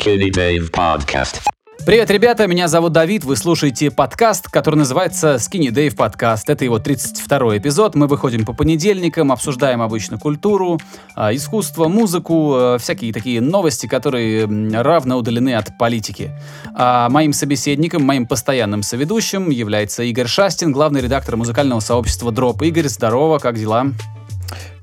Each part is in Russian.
Skinny Dave Podcast. Привет, ребята, меня зовут Давид, вы слушаете подкаст, который называется Skinny Dave Podcast. Это его 32-й эпизод, мы выходим по понедельникам, обсуждаем обычно культуру, а, искусство, музыку, а, всякие такие новости, которые равно удалены от политики. А моим собеседником, моим постоянным соведущим является Игорь Шастин, главный редактор музыкального сообщества Дроп. Игорь, здорово, как дела?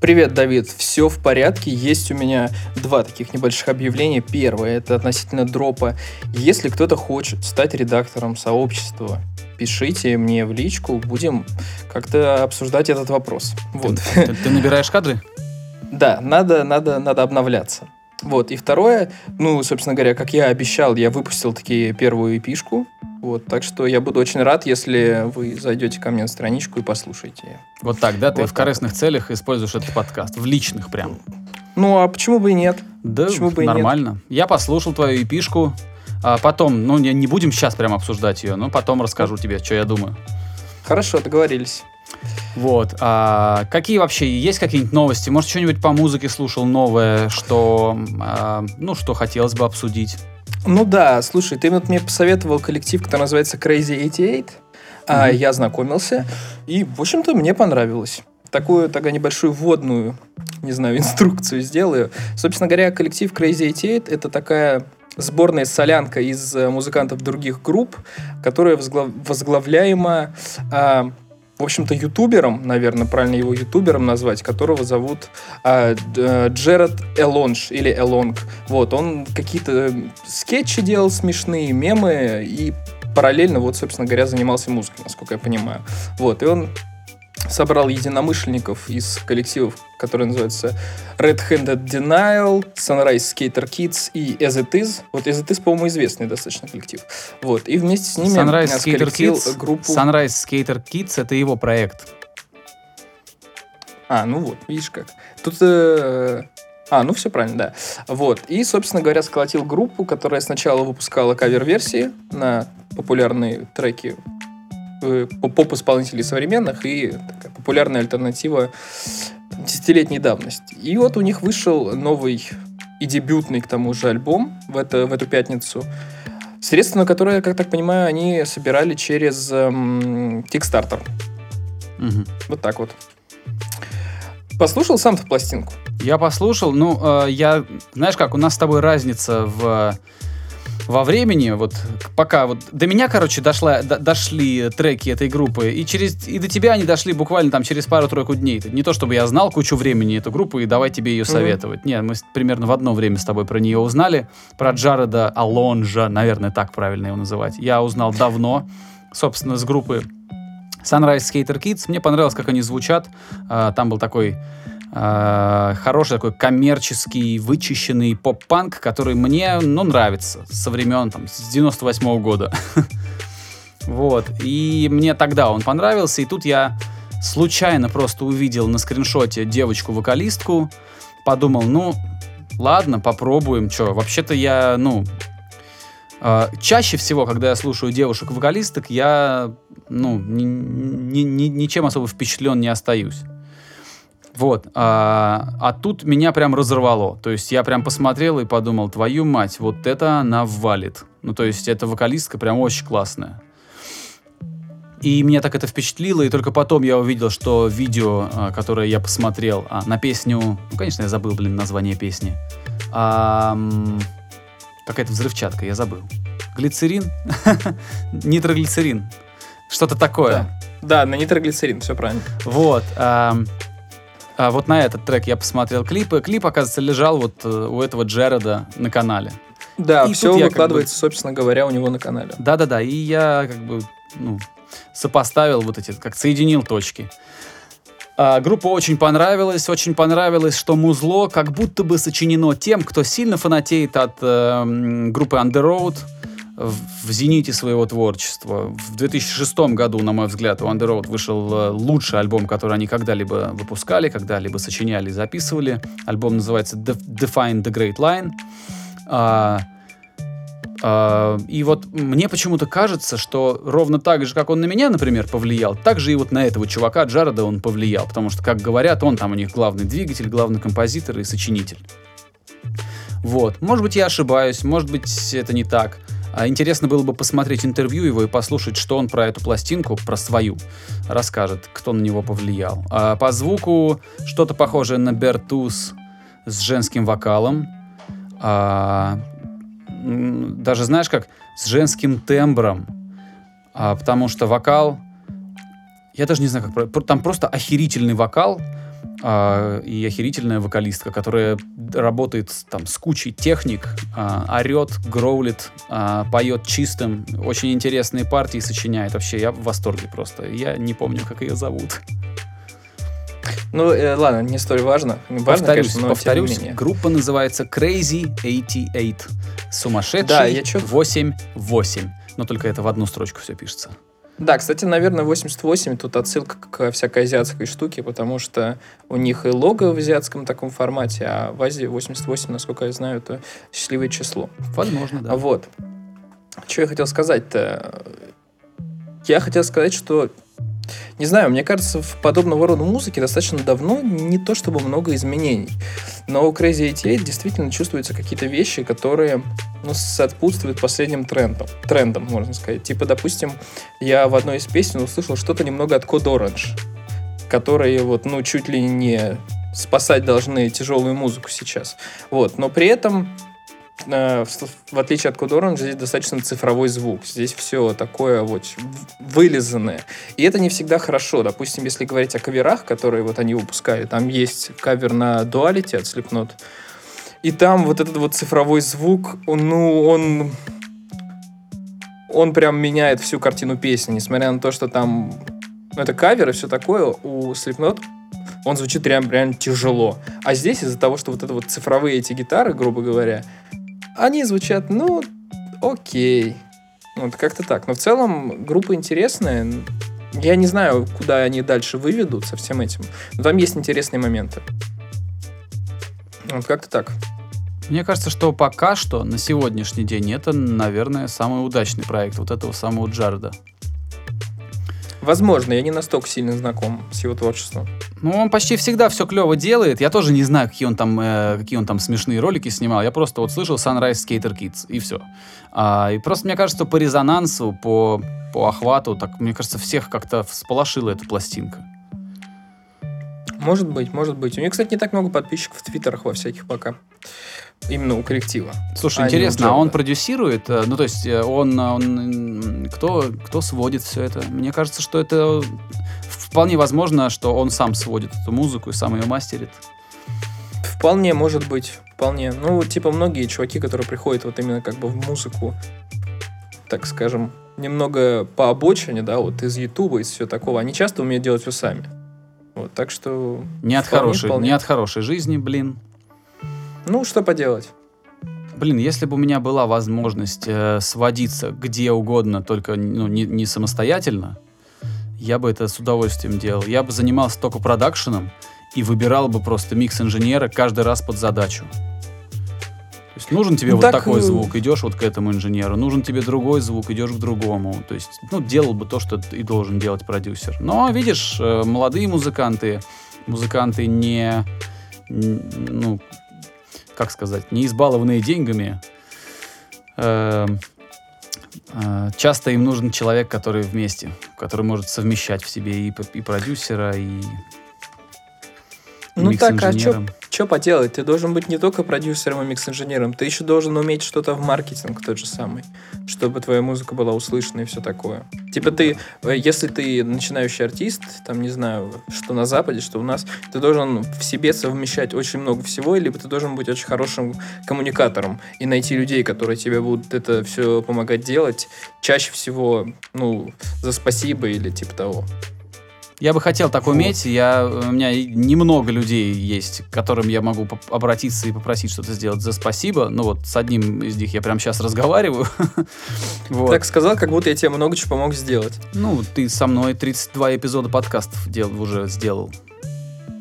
Привет, Давид. Все в порядке. Есть у меня два таких небольших объявления. Первое это относительно дропа. Если кто-то хочет стать редактором сообщества, пишите мне в личку, будем как-то обсуждать этот вопрос. Вот. Ты, ты- набираешь кадры? Да, надо, надо, надо обновляться. Вот, и второе, ну, собственно говоря, как я обещал, я выпустил таки первую эпишку, вот, так что я буду очень рад, если вы зайдете ко мне на страничку и послушаете. Вот так, да? Ты Вот в корыстных целях используешь этот подкаст, в личных прям. Ну, а почему бы и нет? Да, Почему бы и нет? нормально. Я послушал твою эпишку. А потом, ну, не, не будем сейчас прям обсуждать ее, но потом расскажу тебе, что я думаю. Хорошо, договорились. Вот. А какие вообще есть какие-нибудь новости? Может, что-нибудь по музыке слушал новое, что, а, ну, что хотелось бы обсудить? Ну да, слушай, ты вот мне посоветовал коллектив, который называется Crazy 88. А, Мгм. я знакомился, и, в общем-то, мне понравилось. Такую, такую небольшую вводную, не знаю, инструкцию сделаю. Собственно говоря, коллектив Crazy 88 это такая сборная солянка из э, музыкантов других групп, которая возглав- возглавляема, а, в общем-то, ютубером, наверное, правильно его ютубером назвать, которого зовут а, э, Джеред Элонж или Элонг. Вот, он какие-то скетчи делал смешные, мемы и параллельно, вот, собственно говоря, занимался музыкой, насколько я понимаю. Вот, и он собрал единомышленников из коллективов, которые называются Red Handed Denial, Sunrise Skater Kids и As It Is. Вот As It Is, по-моему, известный достаточно коллектив. Вот, и вместе с ними Sunrise Skater Kids. группу... Sunrise Skater Kids это его проект. А, ну вот, видишь как. Тут... э, А, ну все правильно, да. Вот. И, собственно говоря, сколотил группу, которая сначала выпускала кавер-версии на популярные треки поп-исполнителей современных и такая популярная альтернатива десятилетней давности. И вот у них вышел новый и дебютный, к тому же, альбом в, это, в эту пятницу. Средства, на которые, как так понимаю, они собирали через эм, Kickstarter. Мгм. Вот так вот. Послушал сам-то пластинку? Я послушал, ну, э, я, знаешь как, у нас с тобой разница в во времени, вот пока вот до меня, короче, дошла, д- дошли треки этой группы, и через и до тебя они дошли буквально там через пару-тройку дней. Это не то, чтобы я знал кучу времени эту группу и давай тебе ее советовать. Нет, мы примерно в одно время с тобой про нее узнали. Про Джареда Алонжа, наверное, так правильно его называть. Я узнал давно, собственно, с группы Sunrise Skater Kids. Мне понравилось, как они звучат. А, Там был такой а, хороший такой коммерческий, вычищенный поп-панк, который мне, ну, нравится со времен, там, с 98 года. Вот. И мне тогда он понравился, и тут я случайно просто увидел на скриншоте девочку-вокалистку, подумал, ну, ладно, попробуем, что. Вообще-то я, ну, а, чаще всего, когда я слушаю девушек-вокалисток, я, ну, ни- ни- ни- ничем особо впечатлен не остаюсь. Вот. А, а тут меня прям разорвало. То есть я прям посмотрел и подумал, твою мать, вот это она валит. Ну, то есть эта вокалистка прям очень классная. И меня так это впечатлило, и только потом я увидел, что видео, а, которое я посмотрел а, на песню... Ну, конечно, я забыл, блин, название песни. Ам, Какая-то взрывчатка, я забыл. Глицерин? Нитроглицерин. Что-то такое. Да. Да, на нитроглицерин, все правильно. Вот. А вот на этот трек я посмотрел клипы. Клип, оказывается, лежал вот э, у этого Джереда на канале. Да, И все тут я как выкладывается, собственно говоря, у него на канале. Да-да-да, и я как бы, ну, сопоставил вот эти, как соединил точки. А, группа очень понравилась, очень понравилось, что музло как будто бы сочинено тем, кто сильно фанатеет от э, группы Underroad в, в зените своего творчества. В 2006 году, на мой взгляд, у Underoath вышел э, лучший альбом, который они когда-либо выпускали, когда-либо сочиняли и записывали. Альбом называется Def- Define the Great Line. А, а, и вот мне почему-то кажется, что ровно так же, как он на меня, например, повлиял, так же и вот на этого чувака Джареда он повлиял. Потому что, как говорят, он там у них главный двигатель, главный композитор и сочинитель. Вот. Может быть, я ошибаюсь, может быть, это не так. А Интересно было бы посмотреть интервью его и послушать, что он про эту пластинку, про свою, расскажет, кто на него повлиял. А по звуку что-то похожее на Бертус с женским вокалом. А, даже знаешь как? С женским тембром. А, потому что вокал... Я даже не знаю, как... Там просто охерительный вокал а, и охерительная вокалистка, которая работает там с кучей техник, а, орет, гроулит, а, поет чистым, очень интересные партии сочиняет. Вообще, я в восторге просто. Я не помню, как ее зовут. Ну, э, ладно, не столь важно. Важно, повторюсь, конечно, но повторюсь, группа называется Crazy 88. Сумасшедший Да, я чё- 88. Но только это в одну строчку все пишется. Да, кстати, наверное, 88 тут отсылка к всякой азиатской штуке, потому что у них и лого в азиатском таком формате, а в Азии 88, насколько я знаю, это счастливое число. Возможно, да. Вот. Что я хотел сказать-то? Я хотел сказать, что не знаю, мне кажется, в подобного рода музыке достаточно давно не то чтобы много изменений. Но у Crazy 88 действительно чувствуются какие-то вещи, которые ну, соответствуют последним трендам, трендам, можно сказать. Типа, допустим, я в одной из песен услышал что-то немного от Code Orange, которые вот, ну, чуть ли не спасать должны тяжелую музыку сейчас. Вот, но при этом в, в отличие от Orange, здесь достаточно цифровой звук. Здесь все такое вот вылизанное. И это не всегда хорошо. Допустим, если говорить о каверах, которые вот они выпускали, там есть кавер на Duality от Slipknot, и там вот этот вот цифровой звук, ну, он... Он прям меняет всю картину песни, несмотря на то, что там... Ну, это кавер и все такое. У Slipknot он звучит прям, прям тяжело. А здесь из-за того, что вот это вот цифровые эти гитары, грубо говоря, они звучат, ну, окей. Вот как-то так. Но в целом группа интересная. Я не знаю, куда они дальше выведут со всем этим. Но там есть интересные моменты. Вот как-то так. Мне кажется, что пока что, на сегодняшний день, это, наверное, самый удачный проект вот этого самого Джареда. Возможно, я не настолько сильно знаком с его творчеством. Ну, он почти всегда все клево делает. Я тоже не знаю, какие он там, э, какие он там смешные ролики снимал. Я просто вот слышал Sunrise Skater Kids, и все. А, и просто, мне кажется, по резонансу, по, по охвату, так, мне кажется, всех как-то всполошила эта пластинка. Может быть, может быть. У них, кстати, не так много подписчиков в твиттерах во всяких пока. Именно у коллектива. Слушай, А интересно, а он продюсирует? Э, Ну, то есть, э, он, он кто, кто сводит все это? Мне кажется, что это вполне возможно, что он сам сводит эту музыку и сам ее мастерит. Вполне, может быть, вполне. Ну, типа, многие чуваки, которые приходят вот именно как бы в музыку, так скажем, немного по обочине, да, вот из Ютуба, из всего такого, они часто умеют делать все сами. Вот, так что... Не от, вполне, хорошей, вполне. не от хорошей жизни, блин. Ну, что поделать. Блин, если бы у меня была возможность э, сводиться где угодно, только ну, не, не самостоятельно, я бы это с удовольствием делал. Я бы занимался только продакшеном и выбирал бы просто микс инженера каждый раз под задачу. То есть нужен тебе Ну, вот так, такой э, звук, идешь вот к этому инженеру. Нужен тебе другой звук, идешь к другому. То есть, ну, делал бы то, что и должен делать продюсер. Но, видишь, э, молодые музыканты, музыканты не, ну, как сказать, не избалованные деньгами, э, часто им нужен человек, который вместе, который может совмещать в себе и, и продюсера, и, Ну так, а микс-инженером. Что поделать? Ты должен быть не только продюсером и микс-инженером, ты еще должен уметь что-то в маркетинг тот же самый, чтобы твоя музыка была услышана и все такое. Типа ты, э, если ты начинающий артист, там, не знаю, что на Западе, что у нас, ты должен в себе совмещать очень много всего, либо ты должен быть очень хорошим коммуникатором и найти людей, которые тебе будут это все помогать делать, чаще всего, ну, за спасибо или типа того. Я бы хотел так Вот. уметь. Я, у меня немного людей есть, к которым я могу обратиться и попросить что-то сделать за спасибо. Ну вот с одним из них я прямо сейчас разговариваю. Вот. Так сказал, как будто я тебе много чего помог сделать. Ну, ты со мной 32 эпизода подкастов дел, уже сделал.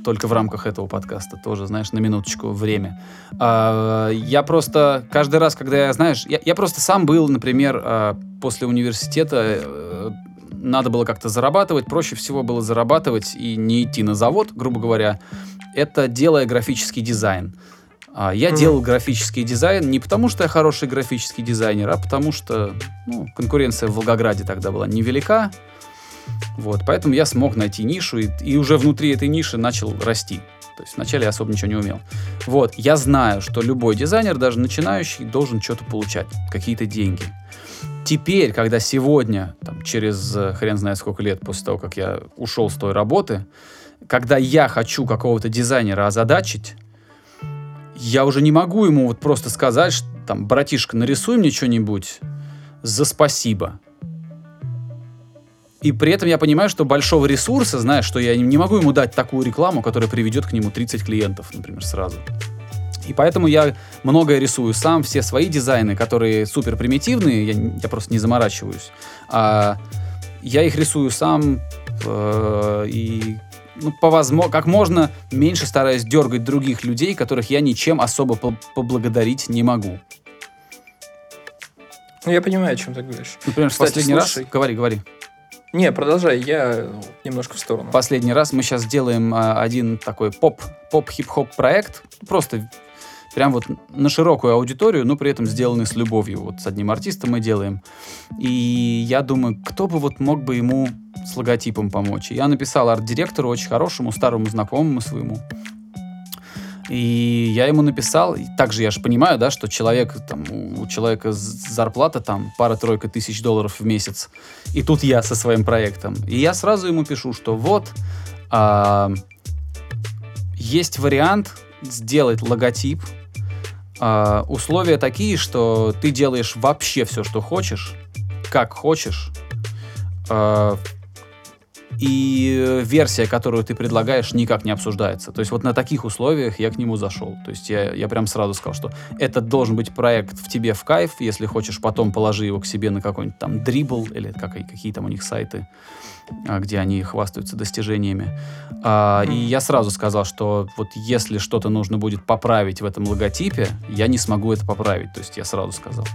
Только в рамках этого подкаста тоже, знаешь, на минуточку время. А, я просто каждый раз, когда я, знаешь, я, я просто сам был, например, а, после университета, э, надо было как-то зарабатывать, проще всего было зарабатывать и не идти на завод, грубо говоря, это делая графический дизайн. А я делал графический дизайн не потому, что я хороший графический дизайнер, а потому что ну, конкуренция в Волгограде тогда была невелика. Вот, поэтому я смог найти нишу и, и уже внутри этой ниши начал расти. То есть вначале я особо ничего не умел. Вот, я знаю, что любой дизайнер, даже начинающий, должен что-то получать, какие-то деньги. Теперь, когда сегодня, там, через э, хрен знает сколько лет после того, как я ушел с той работы, когда я хочу какого-то дизайнера озадачить, я уже не могу ему вот просто сказать, что, там, братишка, нарисуй мне что-нибудь за спасибо. И при этом я понимаю, что большого ресурса, знаешь, что я не- могу ему дать такую рекламу, которая приведет к нему 30 клиентов, например, сразу. И поэтому я многое рисую сам, все свои дизайны, которые супер примитивные, я, я просто не заморачиваюсь. А я их рисую сам э, и ну, по возможно, как можно меньше стараюсь дергать других людей, которых я ничем особо по- поблагодарить не могу. Ну, я понимаю, о чем ты говоришь. Например, в Кстати, последний раз... слушай. Говори, говори. Не, продолжай, я ну, немножко в сторону. Последний раз мы сейчас делаем а, один такой поп, поп-хип-хоп проект. Просто прям вот на широкую аудиторию, но при этом сделанный с любовью. Вот с одним артистом мы делаем. И я думаю, кто бы вот мог бы ему с логотипом помочь. Я написал арт-директору очень хорошему, старому знакомому своему. И я ему написал, и также я же понимаю, да, что человек, там, у человека зарплата там пара-тройка тысяч долларов в месяц, и тут я со своим проектом. И я сразу ему пишу, что вот, а, есть вариант сделать логотип, а, условия такие, что ты делаешь вообще все, что хочешь, как хочешь, а, и версия, которую ты предлагаешь, никак не обсуждается. То есть вот на таких условиях я к нему зашел. То есть я, я прям сразу сказал, что это должен быть проект в тебе в кайф, если хочешь, потом положи его к себе на какой-нибудь там дрибл или как, какие там у них сайты, а, где они хвастаются достижениями. А, и я сразу сказал, что вот если что-то нужно будет поправить в этом логотипе, я не смогу это поправить. То есть я сразу сказал.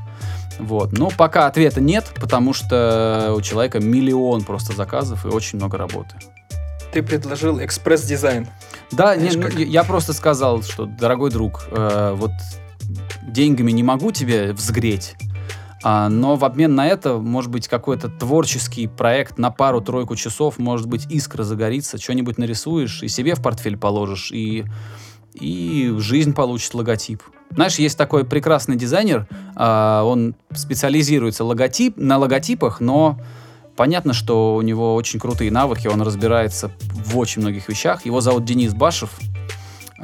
Вот. Но пока ответа нет, потому что у человека миллион просто заказов и очень много работы. Ты предложил экспресс-дизайн. Да, не, Знаешь, ну, как? я просто сказал, что, дорогой друг, э, вот деньгами не могу тебе взгреть, а, но в обмен на это, может быть, какой-то творческий проект на пару-тройку часов, может быть, искра загорится, что-нибудь нарисуешь и себе в портфель положишь, и, и жизнь получит логотип. Знаешь, есть такой прекрасный дизайнер, а, он специализируется логотип, на логотипах, но понятно, что у него очень крутые навыки, он разбирается в очень многих вещах. Его зовут Денис Башев.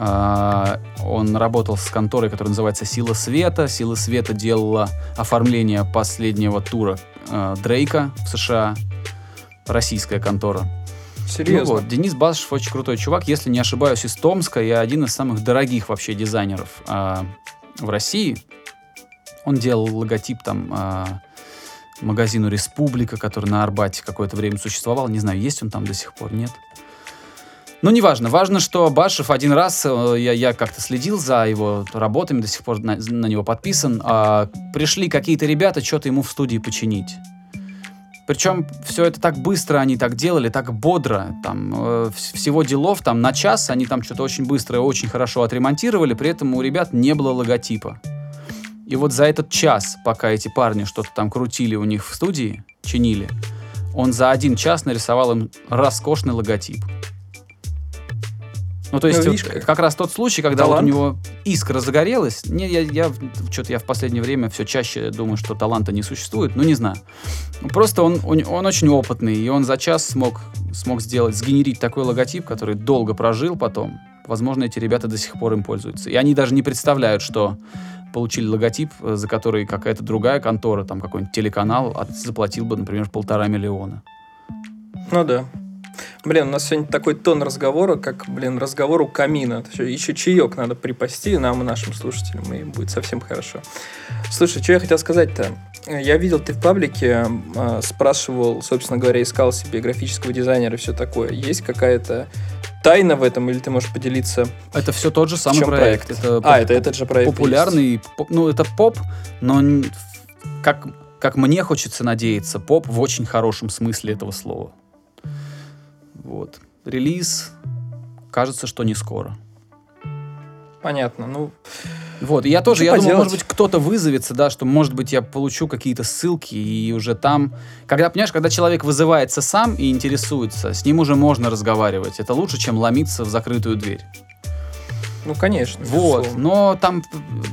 А, Он работал с конторой, которая называется «Сила света». «Сила света» делала оформление последнего тура э, Дрейка в США. Российская контора. Серьезно. Ну вот, Денис Башев очень крутой чувак. Если не ошибаюсь, из Томска и один из самых дорогих вообще дизайнеров а, в России. Он делал логотип там а, магазину «Республика», который на Арбате какое-то время существовал. Не знаю, есть он там до сих пор, нет. Ну, неважно. Важно, что Башев один раз, э, я, я как-то следил за его работами, до сих пор на, на него подписан. а, пришли какие-то ребята что-то ему в студии починить. Причем все это так быстро они так делали, так бодро. Там э, вс- всего делов там на час они там что-то очень быстро и очень хорошо отремонтировали, при этом у ребят не было логотипа. И вот за этот час, пока эти парни что-то там крутили у них в студии, чинили, он за один час нарисовал им роскошный логотип. Ну, то есть, Ну, видишь, вот как. как раз тот случай, когда вот у Талант. него искра загорелась. Не, я, я что-то я в последнее время все чаще думаю, что таланта не существует. Ну, не знаю. Просто он, он, он очень опытный, и он за час смог, смог сделать, сгенерить такой логотип, который долго прожил потом. Возможно, эти ребята до сих пор им пользуются. И они даже не представляют, что получили логотип, э, за который какая-то другая контора, там какой-нибудь телеканал от- заплатил бы, например, полтора миллиона. Ну да. Блин, у нас сегодня такой тон разговора, как, блин, разговор у камина. Еще чаек надо припасти нам и нашим слушателям, и будет совсем хорошо. Слушай, что я хотел сказать-то? Я видел, ты в паблике э, спрашивал, собственно говоря, искал себе графического дизайнера и все такое. Есть какая-то тайна в этом, или ты можешь поделиться? Это все тот же самый чем проект. Это а, это этот же проект. популярный, поп- ну это поп, но как, как мне хочется надеяться, поп в очень хорошем смысле этого слова. Вот. Релиз, кажется, что не скоро. понятно. Ну, Вот, и я тоже, Что я думал, поделать? может быть, кто-то вызовется, да, что, может быть, я получу какие-то ссылки, и уже там... Когда, понимаешь, когда человек вызывается сам и интересуется, с ним уже можно разговаривать. Это лучше, чем ломиться в закрытую дверь. ну конечно. Вот, безусловно. но там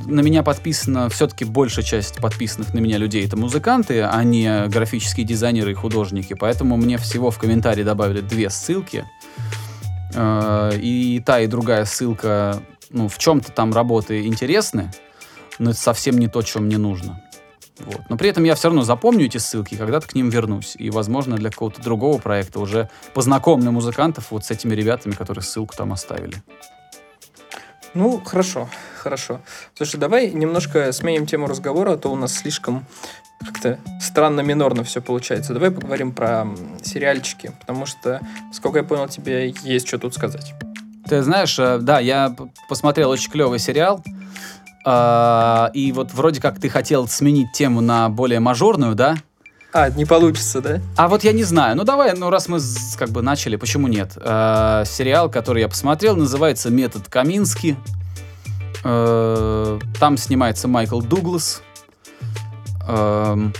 на меня подписано, все-таки большая часть подписанных на меня людей это музыканты, а не графические дизайнеры и художники. Поэтому мне всего в комментарии добавили две ссылки. Э, И та, и другая ссылка, ну, в чем-то там работы интересны, но это совсем не то, что мне нужно. Вот. Но при этом я все равно запомню эти ссылки, когда-то к ним вернусь. И, возможно, для какого-то другого проекта уже познакомлю музыкантов вот с этими ребятами, которые ссылку там оставили. Ну, хорошо, хорошо. Слушай, давай немножко сменим тему разговора, а то у нас слишком как-то странно минорно все получается. Давай поговорим про сериальчики, потому что, сколько я понял, тебе есть что тут сказать. Ты знаешь, э, да, я посмотрел очень клевый сериал. А, И вот вроде как ты хотел сменить тему на более мажорную, да? А, не получится, да? А вот я не знаю. Ну давай, ну раз мы как бы начали, почему нет? Э, Сериал, который я посмотрел, называется «Метод Камински». Э, Там снимается Майкл Дуглас. Эм,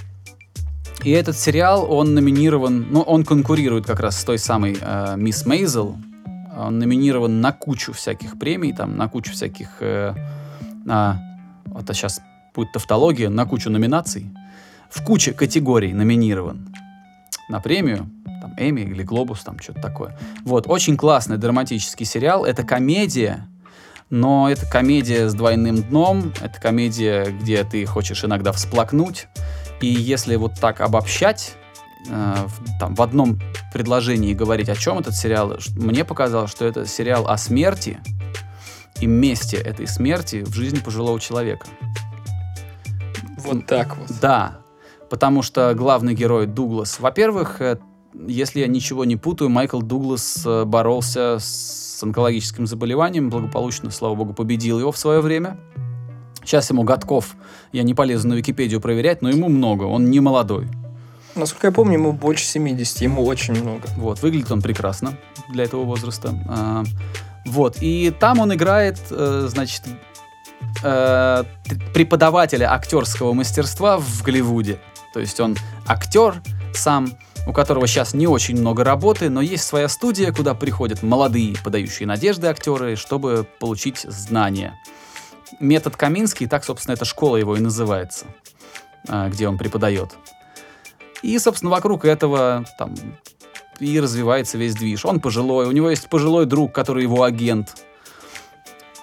И этот сериал, он номинирован, ну, он конкурирует как раз с той самой э, Мисс Мейзел. Он номинирован на кучу всяких премий, там, на кучу всяких... э, а, вот сейчас будет тавтология, на кучу номинаций. В куче категорий номинирован на премию, там, Эми или Глобус, там, что-то такое. Вот, очень классный драматический сериал. Это комедия, но это комедия с двойным дном, это комедия, где ты хочешь иногда всплакнуть. И если вот так обобщать, э, в, там, в одном предложении говорить, о чем этот сериал, мне показалось, что это сериал о смерти и месте этой смерти в жизни пожилого человека. Вот так вот. Да, потому что главный герой Дуглас, во-первых, э, если я ничего не путаю, Майкл Дуглас э, боролся с онкологическим заболеванием, благополучно, слава богу, победил его в свое время. Сейчас ему годков, я не полезу на Википедию проверять, но ему много, он не молодой. Насколько я помню, ему больше 70, ему очень много. Вот, выглядит он прекрасно для этого возраста. А, вот, и там он играет, э, значит, э, преподавателя актерского мастерства в Голливуде. То есть он актер сам, у которого сейчас не очень много работы, но есть своя студия, куда приходят молодые, подающие надежды актеры, чтобы получить знания. Метод Каминский, так, собственно, эта школа его и называется, а, где он преподает. И, собственно, вокруг этого там и развивается весь движ. Он пожилой, у него есть пожилой друг, который его агент.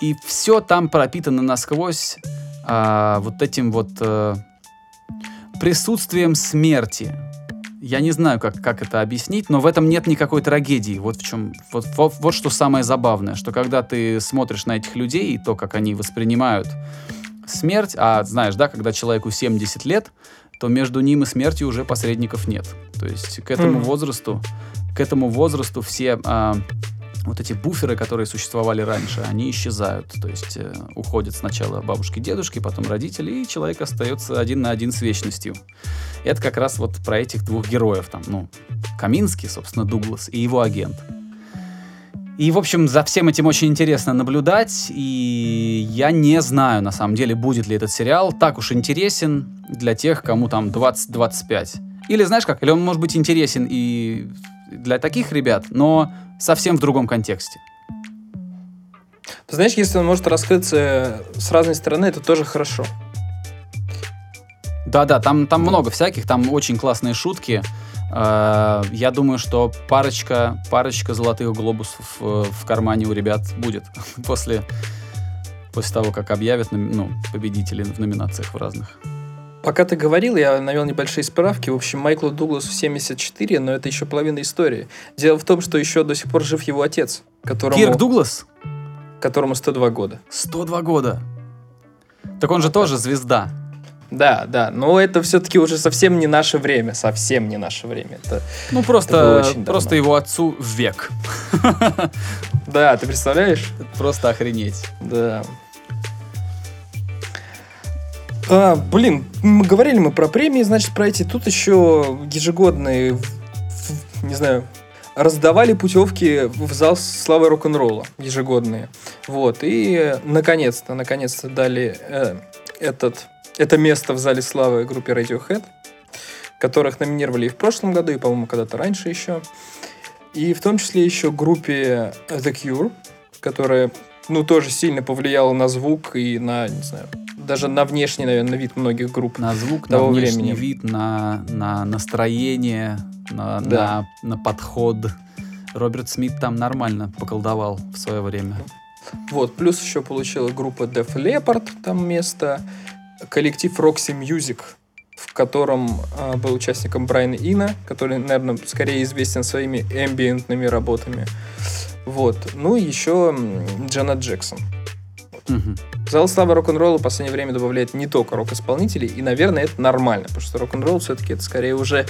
И все там пропитано насквозь а, вот этим вот э, присутствием смерти. Я не знаю, как, как это объяснить, но в этом нет никакой трагедии. Вот в чем, вот, вот, вот что самое забавное, что когда ты смотришь на этих людей и то, как они воспринимают смерть, а знаешь, да, когда человеку 70 лет, то между ним и смертью уже посредников нет. То есть к этому Мгм. возрасту, к этому возрасту все а, вот эти буферы, которые существовали раньше, они исчезают. То есть э, уходят сначала бабушки, дедушки, потом родители, и человек остается один на один с вечностью. И это как раз вот про этих двух героев, там, ну, Каминский, собственно, Дуглас, и его агент. И, в общем, за всем этим очень интересно наблюдать, и я не знаю, на самом деле, будет ли этот сериал так уж интересен для тех, кому там 20-25. Или, знаешь как, или он может быть интересен и для таких ребят, но совсем в другом контексте. Знаешь, если он может раскрыться с разной стороны, это тоже хорошо. Да-да, там, там много всяких, там очень классные шутки. Э, Я думаю, что парочка, парочка золотых глобусов э, в кармане у ребят будет после, после того, как объявят ну, победителей в номинациях в разных. Пока ты говорил, я навел небольшие справки. В общем, Майклу Дугласу 74, но это еще половина истории. Дело в том, что еще до сих пор жив его отец, которому, Кирк Дуглас? которому 102 года. 102 года. Так он же тоже звезда. Да, да, но это все-таки уже совсем не наше время, совсем не наше время. Это... Ну, Это просто, давно. просто его отцу век. Да, ты представляешь? Просто охренеть. Да. А, блин, мы говорили мы про премии, значит, про эти. Тут еще ежегодные, не знаю, раздавали путевки в зал славы рок-н-ролла ежегодные. Вот, и наконец-то, наконец-то дали э, этот, это место в зале славы группе Radiohead, которых номинировали и в прошлом году, и, по-моему, когда-то раньше еще. И в том числе еще группе The Cure, которая, ну, тоже сильно повлияла на звук и на, не знаю, даже на внешний, наверное, вид многих групп. На звук, Того на внешний времени. вид, на, на настроение, на, Да. на, на подход. Роберт Смит там нормально поколдовал в свое время. Вот, плюс еще получила группа Def Leppard там место, коллектив Roxy Music, в котором а, был участником Брайан Ина, который, наверное, скорее известен своими эмбиентными работами. Вот. Ну и еще Джанет Джексон. Мгм. Зал славы рок-н-ролла в последнее время добавляет не только рок-исполнителей, и, наверное, это нормально, потому что рок-н-ролл все-таки это скорее уже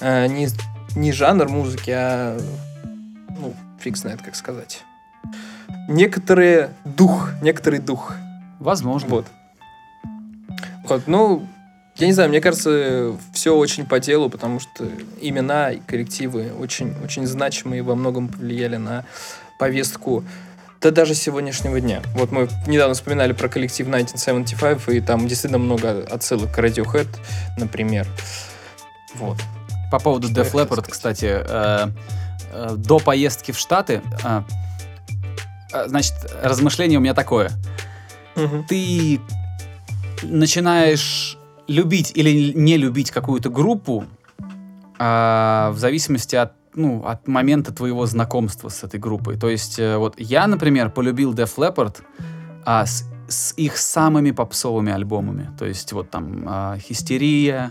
э, не, не жанр музыки, а, ну, фиг знает, как сказать. Некоторые дух, некоторый дух. Возможно. Вот. Вот, ну, я не знаю, мне кажется, все очень по делу, потому что имена и коллективы очень, очень значимые во многом повлияли на повестку да даже сегодняшнего дня. Вот мы недавно вспоминали про коллектив 1975, и там действительно много отсылок к Radiohead, например. Вот. По поводу Что Def Leppard, кстати, э, э, до поездки в Штаты, э, э, значит, размышление у меня такое. Мгм. Ты начинаешь любить или не любить какую-то группу а, в зависимости от ну, от момента твоего знакомства с этой группой. То есть, э, вот я, например, полюбил Def Leppard а, с, с их самыми попсовыми альбомами. То есть, вот там а, Хистерия,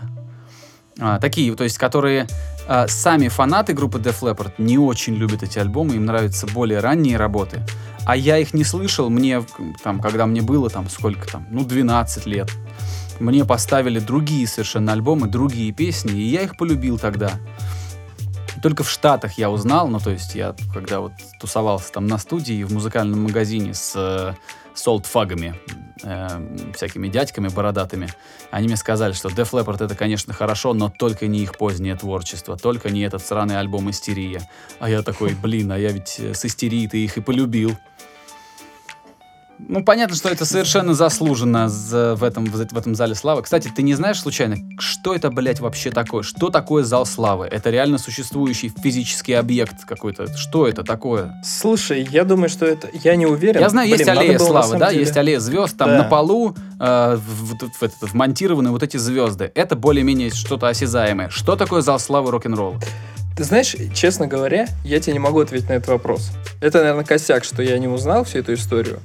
а, такие, то есть, которые а, сами фанаты группы Def Leppard не очень любят эти альбомы, им нравятся более ранние работы. А я их не слышал, мне, там, когда мне было там сколько там, ну, 12 лет. Мне поставили другие совершенно альбомы, другие песни, и я их полюбил тогда. Только в Штатах я узнал, ну, то есть я, когда вот тусовался там на студии в музыкальном магазине с э, солтфагами, э, всякими дядьками бородатыми, они мне сказали, что Def Leppard это, конечно, хорошо, но только не их позднее творчество, только не этот сраный альбом «Истерия». А я такой, блин, а я ведь э, с «Истерией»-то их и полюбил. Ну, понятно, что это совершенно заслуженно за- в, этом, в этом зале славы. Кстати, ты не знаешь случайно, что это, блядь, вообще такое? Что такое зал славы? Это реально существующий физический объект какой-то. Что это такое? Слушай, я думаю, что это... Я не уверен. Я знаю, есть Блин, надо аллея было, славы, да, деле- есть аллея звезд, там Да. на полу э, в- в- в- этот, вмонтированы вот эти звезды. Это более-менее что-то осязаемое. Что такое зал славы рок-н-ролла? Ты знаешь, честно говоря, я тебе не могу ответить на этот вопрос. Это, наверное, косяк, что я не узнал всю эту историю.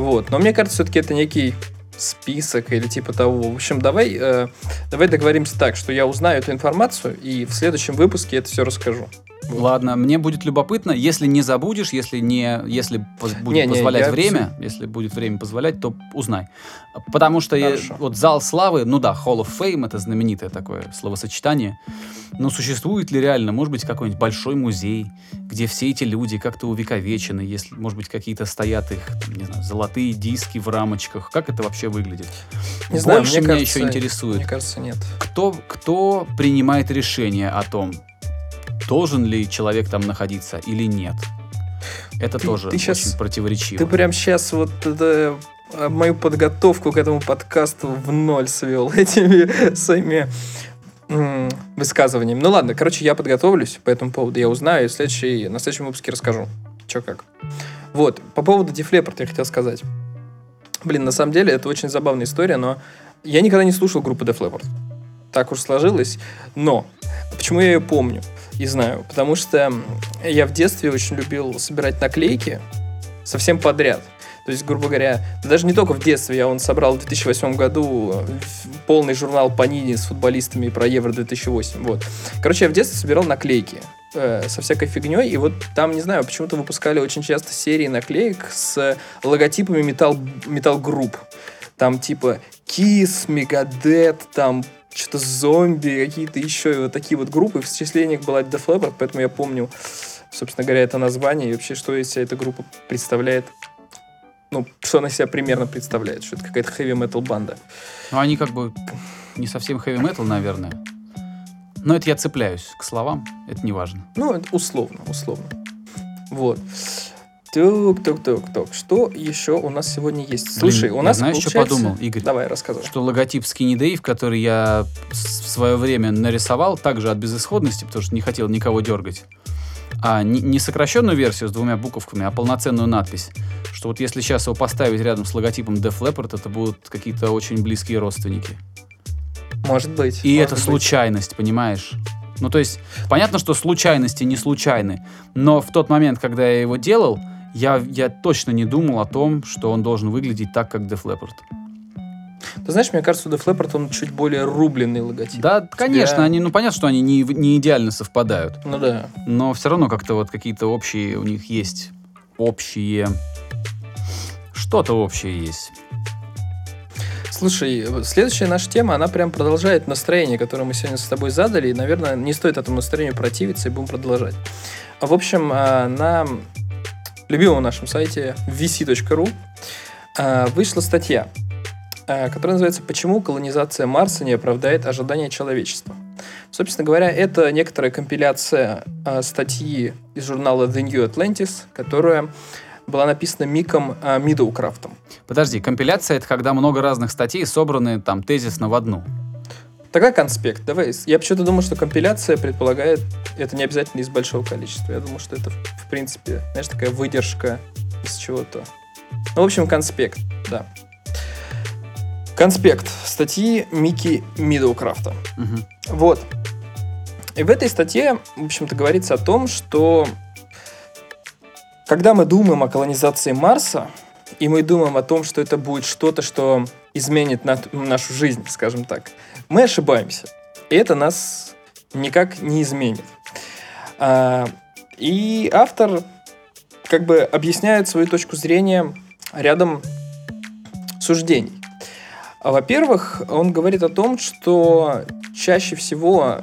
Вот. Но мне кажется, все-таки это некий список или типа того. В общем, давай, э, давай договоримся так, что я узнаю эту информацию и в следующем выпуске это все расскажу. Вот. Ладно, мне будет любопытно, если не забудешь, если не, если будет Не, не, позволять я время, если будет время позволять, то узнай. Потому что я- вот зал славы, ну да, Hall of Fame это знаменитое такое словосочетание. Но существует ли реально, может быть, какой-нибудь большой музей, где все эти люди как-то увековечены, если, может быть, какие-то стоят их, не знаю, золотые диски в рамочках. Как это вообще выглядит? Не знаю, Больше мне меня кажется, еще интересует, Мне кажется, нет. кто, кто принимает решение о том, должен ли человек там находиться или нет. Это Ты- тоже ты щас- очень противоречиво. Ты прям сейчас вот это, мою подготовку к этому подкасту в ноль свел этими своими высказываниями. Ну ладно, короче, я подготовлюсь по этому поводу, я узнаю и следующий, на следующем выпуске расскажу. Че как. Вот, по поводу Leppard я хотел сказать. Блин, на самом деле это очень забавная история, но я никогда не слушал группу Def Leppard. Так уж сложилось. Но почему я ее помню и знаю? Потому что я в детстве очень любил собирать наклейки совсем подряд. То есть, грубо говоря, да даже не только в детстве, я он собрал в 2008 году полный журнал Панини с футболистами про Евро 2008. Вот. Короче, я в детстве собирал наклейки э, со всякой фигней, и вот там, не знаю, почему-то выпускали очень часто серии наклеек с логотипами металл, металл-групп. Там типа Kiss, Megadeth, там что-то зомби, какие-то еще и вот такие вот группы. В числе них была Def Leppard, поэтому я помню, собственно говоря, это название и вообще, что из себя эта группа представляет. Ну, что она себя примерно представляет, что это какая-то хэви метал банда. Ну, они как бы не совсем heavy metal, наверное. Но это я цепляюсь к словам, это не важно. Ну, это условно, условно. Вот. Тук, тук, тук, тук. Что еще у нас сегодня есть? Слушай, Блин, у я нас знаешь, что получается- подумал, Игорь? Давай, рассказывай. Что логотип Skinny Dave, который я в свое время нарисовал, также от безысходности, потому что не хотел никого дергать, а не, не сокращенную версию с двумя буковками, а полноценную надпись, что вот если сейчас его поставить рядом с логотипом Def Leppard, это будут какие-то очень близкие родственники. Может быть. И может это быть. случайность, понимаешь? Ну, то есть, понятно, что случайности не случайны, но в тот момент, когда я его делал, я, я точно не думал о том, что он должен выглядеть так, как Def Leppard. Ты знаешь, мне кажется, у Def Leppard он чуть более рубленный логотип. Да, конечно, тебя- они, ну, понятно, что они не, не идеально совпадают, Ну да. но все равно как-то вот какие-то общие у них есть общие... Что-то общее есть. Слушай, следующая наша тема, она прям продолжает настроение, которое мы сегодня с тобой задали, и, наверное, не стоит этому настроению противиться, и будем продолжать. А, В общем, а, на любимом нашем сайте vc.ru а, вышла статья, а, которая называется «Почему колонизация Марса не оправдает ожидания человечества?». Собственно говоря, это некоторая компиляция а, статьи из журнала The New Atlantis, которая была написана Миком а, Мидоукрафтом. Подожди, компиляция — это когда много разных статей собраны там тезисно в одну. Тогда конспект. Давай. Я почему-то думал, что компиляция предполагает, это не обязательно из большого количества. Я думал, что это, в принципе, знаешь, такая выдержка из чего-то. Ну, в общем, конспект, да. Конспект статьи Микки Мидоукрафта. Мгм. Вот. И в этой статье, в общем-то, говорится о том, что когда мы думаем о колонизации Марса, и мы думаем о том, что это будет что-то, что изменит на- нашу жизнь, скажем так, мы ошибаемся. И это нас никак не изменит. А, и автор как бы объясняет свою точку зрения рядом суждений. А, Во-первых, он говорит о том, что чаще всего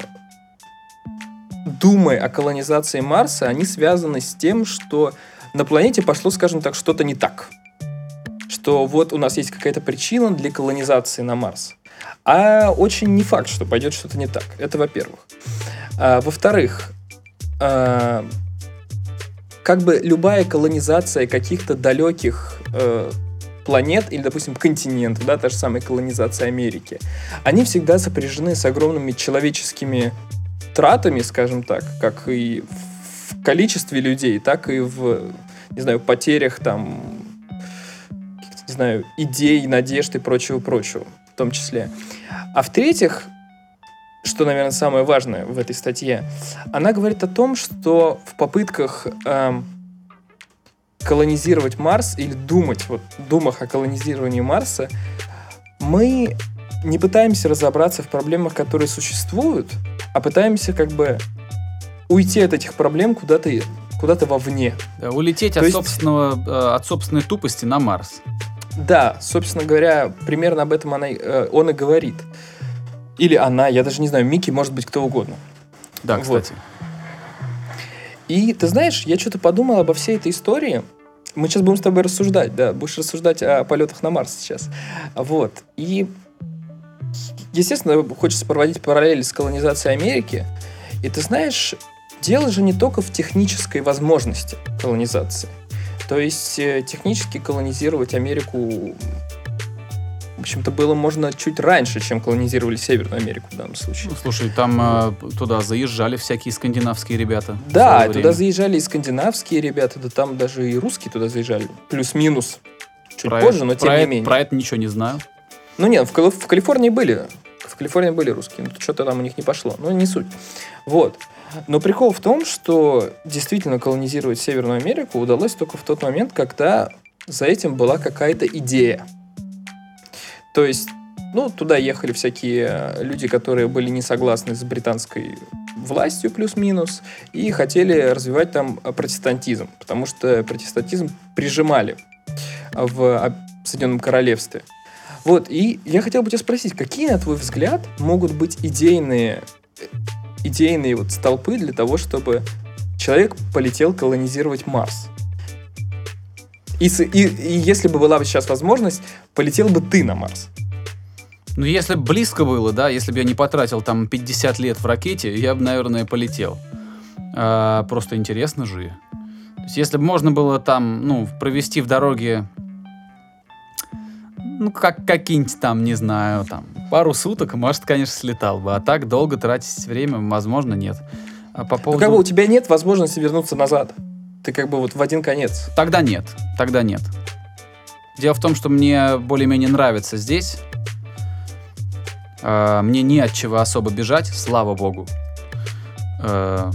думы о колонизации Марса, они связаны с тем, что на планете пошло, скажем так, что-то не так. Что вот у нас есть какая-то причина для колонизации на Марс. А очень не факт, что пойдет что-то не так. Это во-первых. А, во-вторых, а, как бы любая колонизация каких-то далеких э, планет или, допустим, континентов, да, та же самая колонизация Америки, они всегда сопряжены с огромными человеческими тратами, скажем так, как и в количестве людей, так и в, не знаю, потерях там, не знаю, идей, надежд и прочего-прочего в том числе. А в-третьих, что, наверное, самое важное в этой статье, она говорит о том, что в попытках эм, колонизировать Марс или думать, вот, думах о колонизировании Марса, мы не пытаемся разобраться в проблемах, которые существуют, а пытаемся как бы уйти от этих проблем куда-то куда-то вовне. Да, улететь То от, есть- собственного, э, от собственной тупости на Марс. Да, собственно говоря, примерно об этом она, э, он и говорит. Или она, я даже не знаю, Микки, может быть, кто угодно. Да, Вот. кстати. И ты знаешь, я что-то подумал обо всей этой истории. Мы сейчас будем с тобой рассуждать, да, будешь рассуждать о полетах на Марс сейчас. Вот. И, естественно, хочется проводить параллели с колонизацией Америки. И ты знаешь, дело же не только в технической возможности колонизации. То есть э, технически колонизировать Америку, в общем-то, было можно чуть раньше, чем колонизировали Северную Америку в данном случае. Ну, слушай, там э, туда заезжали всякие скандинавские ребята. Да, туда время. заезжали и скандинавские ребята, да там даже и русские туда заезжали. Плюс-минус. Чуть Про позже, это- но тем не это- менее. Про это ничего не знаю. Ну нет, в, в Калифорнии были. В Калифорнии были русские. но что-то там у них не пошло. Но не суть. Вот. Но прикол в том, что действительно колонизировать Северную Америку удалось только в тот момент, когда за этим была какая-то идея. То есть, ну, туда ехали всякие э, люди, которые были не согласны с британской властью плюс-минус и хотели развивать там э, протестантизм, потому что протестантизм прижимали в э, Соединенном Королевстве. Вот, и я хотел бы тебя спросить, какие, на твой взгляд, могут быть идейные, э, идейные вот столпы для того, чтобы человек полетел колонизировать Марс? И, и- и если бы была бы сейчас возможность, полетел бы ты на Марс? Ну, если бы близко было, да, если бы я не потратил там 50 лет в ракете, я бы, наверное, полетел. А, просто интересно же. То есть, если бы можно было там, ну, провести в дороге, ну, как какие-нибудь там, не знаю, там, пару суток, может, конечно, слетал бы. А так долго тратить время, возможно, нет. А по Ну, поводу... как бы у тебя нет возможности вернуться назад. Ты как бы вот в один конец. Тогда нет, тогда нет. Дело в том, что мне более-менее нравится здесь. Э, Мне не от чего особо бежать, слава богу. Э,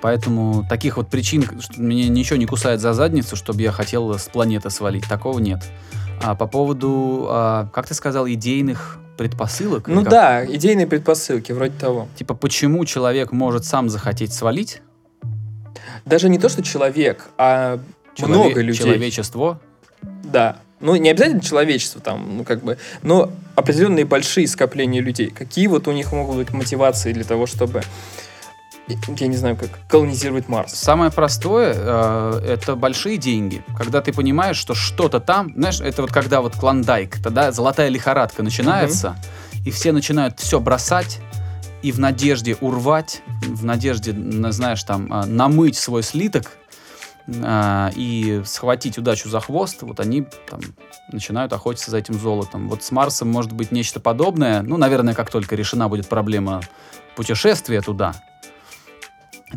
Поэтому таких вот причин, что мне ничего не кусает за задницу, чтобы я хотел с планеты свалить, такого нет. А по поводу, а, как ты сказал, идейных предпосылок? Ну да, идейные предпосылки, вроде того. Типа, почему человек может сам захотеть свалить? Даже не то, что человек, а Челове- много людей. Человечество? Да. Ну, не обязательно человечество там, ну, как бы, но определенные большие скопления людей. Какие вот у них могут быть мотивации для того, чтобы, я не знаю, как колонизировать Марс? Самое простое э, это большие деньги. Когда ты понимаешь, что что-то там, знаешь, это вот когда вот клондайк, тогда золотая лихорадка начинается, и все начинают все бросать и в надежде урвать, в надежде, на- знаешь, там э, намыть свой слиток э, и схватить удачу за хвост, вот они там начинают охотиться за этим золотом. Вот с Марсом может быть нечто подобное. Ну, наверное, как только решена будет проблема путешествия туда,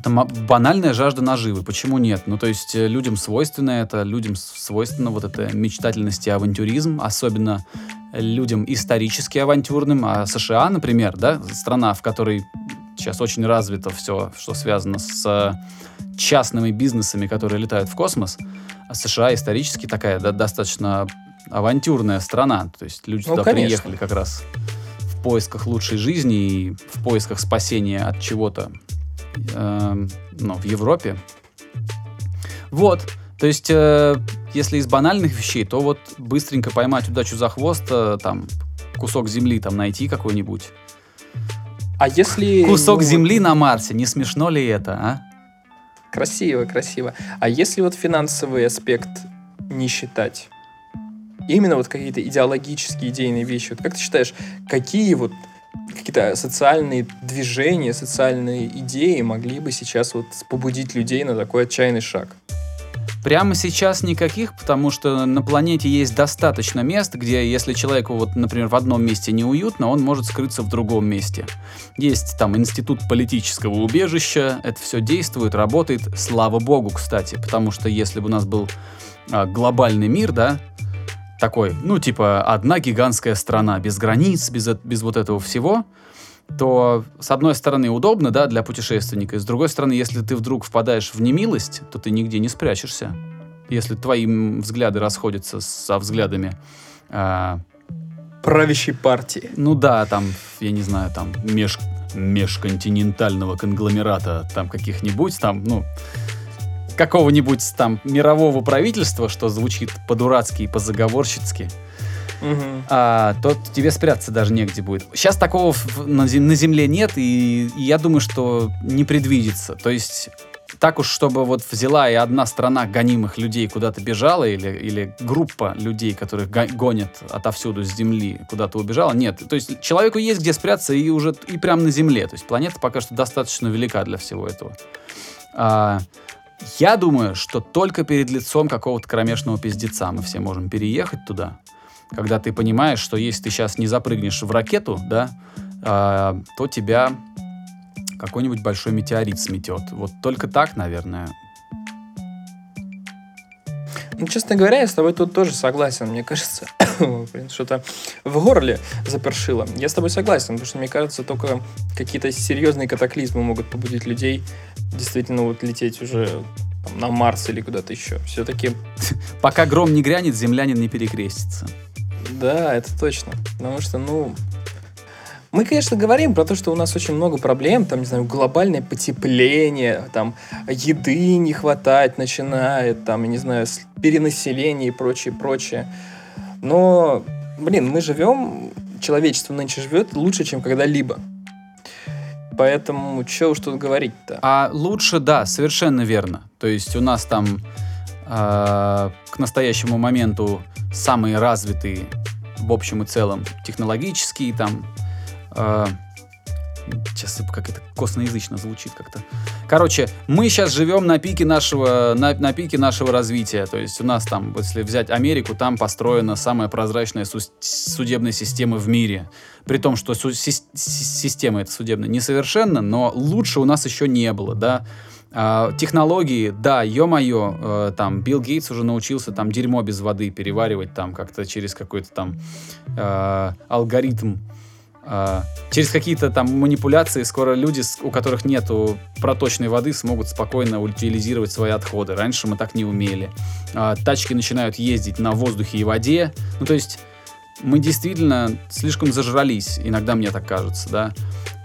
это банальная жажда наживы. Почему нет? Ну, то есть э, людям свойственно это, людям свойственно вот эта мечтательность и авантюризм, особенно людям исторически авантюрным. А США, например, да, страна, в которой сейчас очень развито все, что связано с э, частными бизнесами, которые летают в космос. А США исторически такая да, достаточно авантюрная страна. То есть люди Ну, туда конечно. приехали как раз в поисках лучшей жизни и в поисках спасения от чего-то эм, ну, в Европе. Вот. То есть, э, если из банальных вещей, то вот быстренько поймать удачу за хвост, э, там, кусок земли там найти какой-нибудь. А если... Кусок ну, земли на Марсе, не смешно ли это, а? Красиво, красиво. А если вот финансовый аспект не считать? Именно вот какие-то идеологические, идейные вещи. Вот как ты считаешь, какие вот какие-то социальные движения, социальные идеи могли бы сейчас вот побудить людей на такой отчаянный шаг? Прямо сейчас никаких, потому что на планете есть достаточно мест, где если человеку, вот, например, в одном месте неуютно, он может скрыться в другом месте. Есть там институт политического убежища, это все действует, работает, слава богу, кстати, потому что если бы у нас был а, глобальный мир, да, такой, ну, типа, одна гигантская страна, без границ, без, без вот этого всего, то, с одной стороны, удобно, да, для путешественника, и с другой стороны, если ты вдруг впадаешь в немилость, то ты нигде не спрячешься. Если твои взгляды расходятся со взглядами, а, Правящей партии. ну да, там, я не знаю, там, меж, межконтинентального конгломерата, там, каких-нибудь, там, ну, какого-нибудь там мирового правительства, что звучит по-дурацки и по-заговорщицки, Мгм. а, то тебе спрятаться даже негде будет. Сейчас такого в- на, на Земле нет, и, и я думаю, что не предвидится. То есть так уж, чтобы вот взяла и одна страна гонимых людей куда-то бежала, или, или группа людей, которых го- гонят отовсюду с Земли, куда-то убежала, нет. То есть человеку есть где спрятаться и уже и прямо на Земле. То есть планета пока что достаточно велика для всего этого. А, я думаю, что только перед лицом какого-то кромешного пиздеца мы все можем переехать туда, когда ты понимаешь, что если ты сейчас не запрыгнешь в ракету, да, а, то тебя какой-нибудь большой метеорит сметет. Вот только так, наверное. Ну, честно говоря, я с тобой тут тоже согласен. Мне кажется, что-то в горле запершило. Я с тобой согласен, потому что, мне кажется, только какие-то серьезные катаклизмы могут побудить людей действительно вот лететь уже там, на Марс или куда-то еще. Все-таки, Пока гром не грянет, землянин не перекрестится. да, это точно. Потому что, ну... Мы, конечно, говорим про то, что у нас очень много проблем, там, не знаю, глобальное потепление, там, еды не хватать начинает, там, я не знаю, перенаселение и прочее, прочее. Но, блин, мы живем, человечество нынче живет лучше, чем когда-либо. Поэтому, что уж тут говорить-то? А лучше, да, совершенно верно. То есть у нас там э, к настоящему моменту самые развитые в общем и целом. Технологический, там... э, сейчас как это косноязычно звучит как-то. Короче, мы сейчас живем на пике нашего, на, на пике нашего развития. То есть у нас там, если взять Америку, там построена самая прозрачная су- судебная система в мире. При том, что су- си- система эта судебная несовершенна, но лучше у нас еще не было, да. А, технологии, да, ё-моё, э, там, Билл Гейтс уже научился там дерьмо без воды переваривать там как-то через какой-то там э, алгоритм. А, через какие-то там манипуляции скоро люди, у которых нету проточной воды, смогут спокойно утилизировать свои отходы. Раньше мы так не умели. А, тачки начинают ездить на воздухе и воде. Ну, то есть мы действительно слишком зажрались, иногда мне так кажется, да.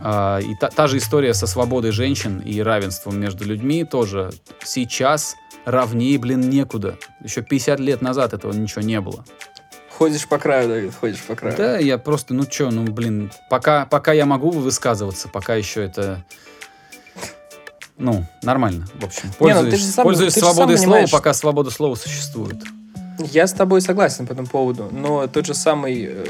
А, и та, та же история со свободой женщин и равенством между людьми тоже сейчас равнее, блин, некуда. Еще 50 лет назад этого ничего не было. Ходишь по краю, Давид, ходишь по краю. Да, я просто, ну чё, ну блин, пока, пока я могу высказываться, пока еще это, ну, нормально, в общем. Не, ну ты Пользуюсь, сам- пользуюсь ты же сам свободой слова, понимаешь, пока свобода слова существует. Я с тобой согласен по этому поводу, но тот же самый э,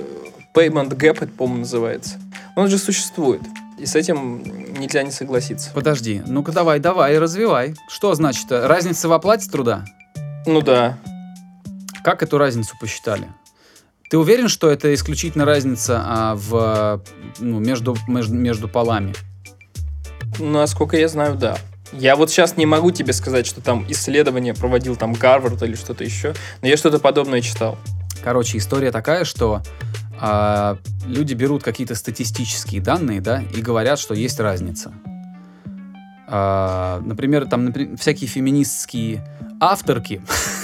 payment gap, это, по-моему, называется, он же существует. И с этим нельзя не согласиться. Подожди, ну-ка давай, давай, развивай. Что значит э, разница в оплате труда? Ну да. Как эту разницу посчитали? Ты уверен, что это исключительно разница а, в, ну, между, между, между полами? Насколько я знаю, да. Я вот сейчас не могу тебе сказать, что там исследование проводил там Гарвард или что-то еще, но я что-то подобное читал. Короче, история такая, что а, люди берут какие-то статистические данные, да, и говорят, что есть разница. А, например, там напри- всякие феминистские авторки.